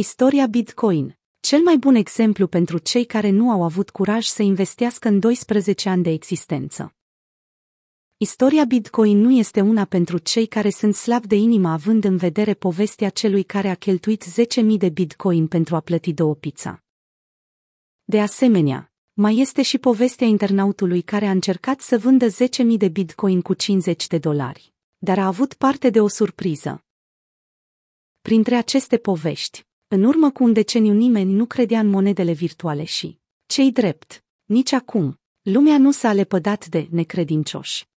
Istoria Bitcoin. Cel mai bun exemplu pentru cei care nu au avut curaj să investească în 12 ani de existență. Istoria Bitcoin nu este una pentru cei care sunt slabi de inimă având în vedere povestea celui care a cheltuit 10.000 de Bitcoin pentru a plăti două pizza. De asemenea, mai este și povestea internautului care a încercat să vândă 10.000 de Bitcoin cu 50 de dolari, dar a avut parte de o surpriză. Printre aceste povești, în urmă cu un deceniu nimeni nu credea în monedele virtuale și, cei drept, nici acum, lumea nu s-a lepădat de necredincioși.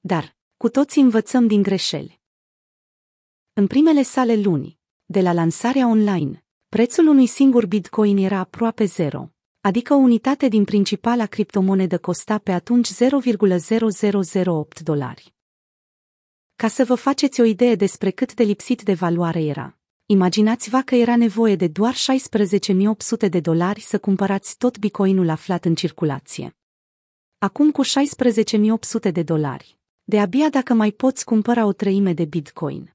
Dar, cu toții învățăm din greșeli. În primele sale luni, de la lansarea online, prețul unui singur bitcoin era aproape zero, adică o unitate din principala criptomonedă costa pe atunci 0,0008 dolari. Ca să vă faceți o idee despre cât de lipsit de valoare era, Imaginați-vă că era nevoie de doar 16.800 de dolari să cumpărați tot bitcoinul aflat în circulație. Acum cu 16.800 de dolari. De abia dacă mai poți cumpăra o treime de bitcoin.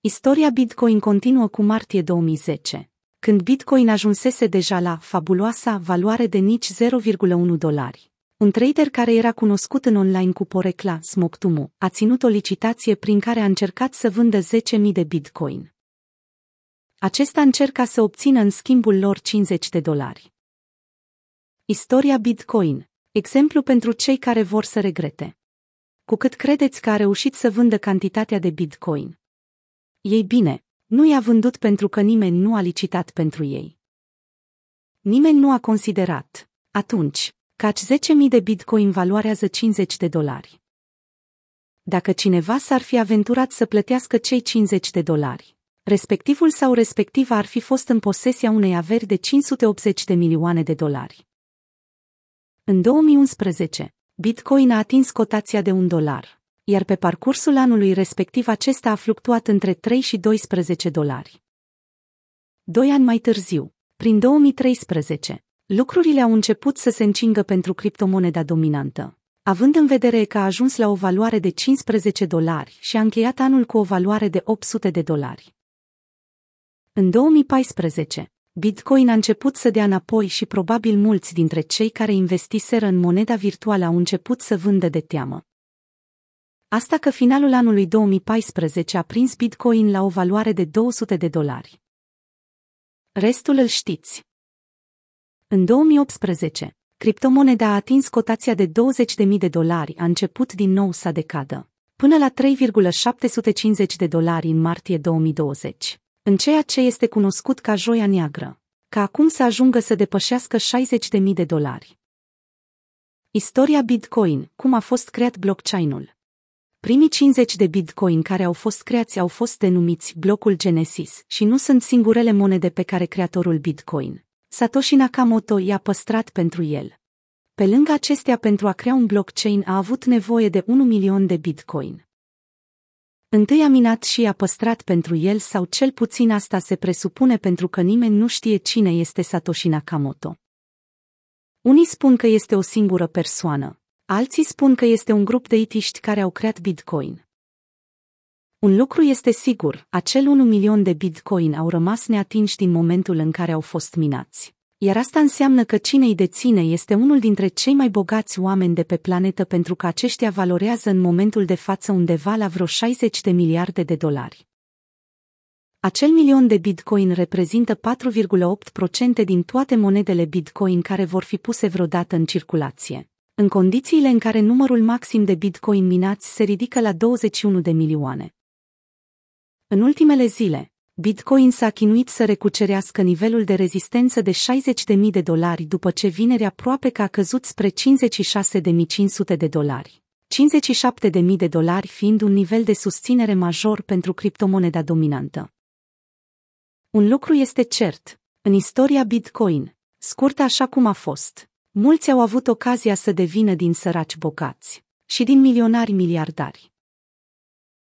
Istoria Bitcoin continuă cu martie 2010, când Bitcoin ajunsese deja la fabuloasa valoare de nici 0,1 dolari. Un trader care era cunoscut în online cu porecla Smoktumu a ținut o licitație prin care a încercat să vândă 10.000 de bitcoin. Acesta încerca să obțină în schimbul lor 50 de dolari. Istoria Bitcoin. Exemplu pentru cei care vor să regrete. Cu cât credeți că a reușit să vândă cantitatea de Bitcoin. Ei bine, nu i-a vândut pentru că nimeni nu a licitat pentru ei. Nimeni nu a considerat, atunci, Caci 10.000 de bitcoin valorează 50 de dolari. Dacă cineva s-ar fi aventurat să plătească cei 50 de dolari, respectivul sau respectiva ar fi fost în posesia unei averi de 580 de milioane de dolari. În 2011, Bitcoin a atins cotația de un dolar, iar pe parcursul anului respectiv acesta a fluctuat între 3 și 12 dolari. Doi ani mai târziu, prin 2013, lucrurile au început să se încingă pentru criptomoneda dominantă. Având în vedere că a ajuns la o valoare de 15 dolari și a încheiat anul cu o valoare de 800 de dolari. În 2014, Bitcoin a început să dea înapoi și probabil mulți dintre cei care investiseră în moneda virtuală au început să vândă de teamă. Asta că finalul anului 2014 a prins Bitcoin la o valoare de 200 de dolari. Restul îl știți. În 2018, criptomoneda a atins cotația de 20.000 de dolari, a început din nou să decadă, până la 3,750 de dolari în martie 2020, în ceea ce este cunoscut ca joia neagră, ca acum să ajungă să depășească 60.000 de dolari. Istoria Bitcoin, cum a fost creat blockchain-ul. Primii 50 de bitcoin care au fost creați au fost denumiți blocul Genesis și nu sunt singurele monede pe care creatorul Bitcoin, Satoshi Nakamoto i-a păstrat pentru el. Pe lângă acestea, pentru a crea un blockchain a avut nevoie de 1 milion de bitcoin. Întâi a minat și a păstrat pentru el sau cel puțin asta se presupune pentru că nimeni nu știe cine este Satoshi Nakamoto. Unii spun că este o singură persoană, alții spun că este un grup de itiști care au creat Bitcoin. Un lucru este sigur, acel 1 milion de bitcoin au rămas neatinși din momentul în care au fost minați. Iar asta înseamnă că cine îi deține este unul dintre cei mai bogați oameni de pe planetă pentru că aceștia valorează în momentul de față undeva la vreo 60 de miliarde de dolari. Acel milion de bitcoin reprezintă 4,8% din toate monedele bitcoin care vor fi puse vreodată în circulație, în condițiile în care numărul maxim de bitcoin minați se ridică la 21 de milioane. În ultimele zile, Bitcoin s-a chinuit să recucerească nivelul de rezistență de 60.000 de dolari după ce vineri aproape că a căzut spre 56.500 de dolari. 57.000 de dolari fiind un nivel de susținere major pentru criptomoneda dominantă. Un lucru este cert, în istoria Bitcoin, scurtă așa cum a fost, mulți au avut ocazia să devină din săraci bogați și din milionari miliardari.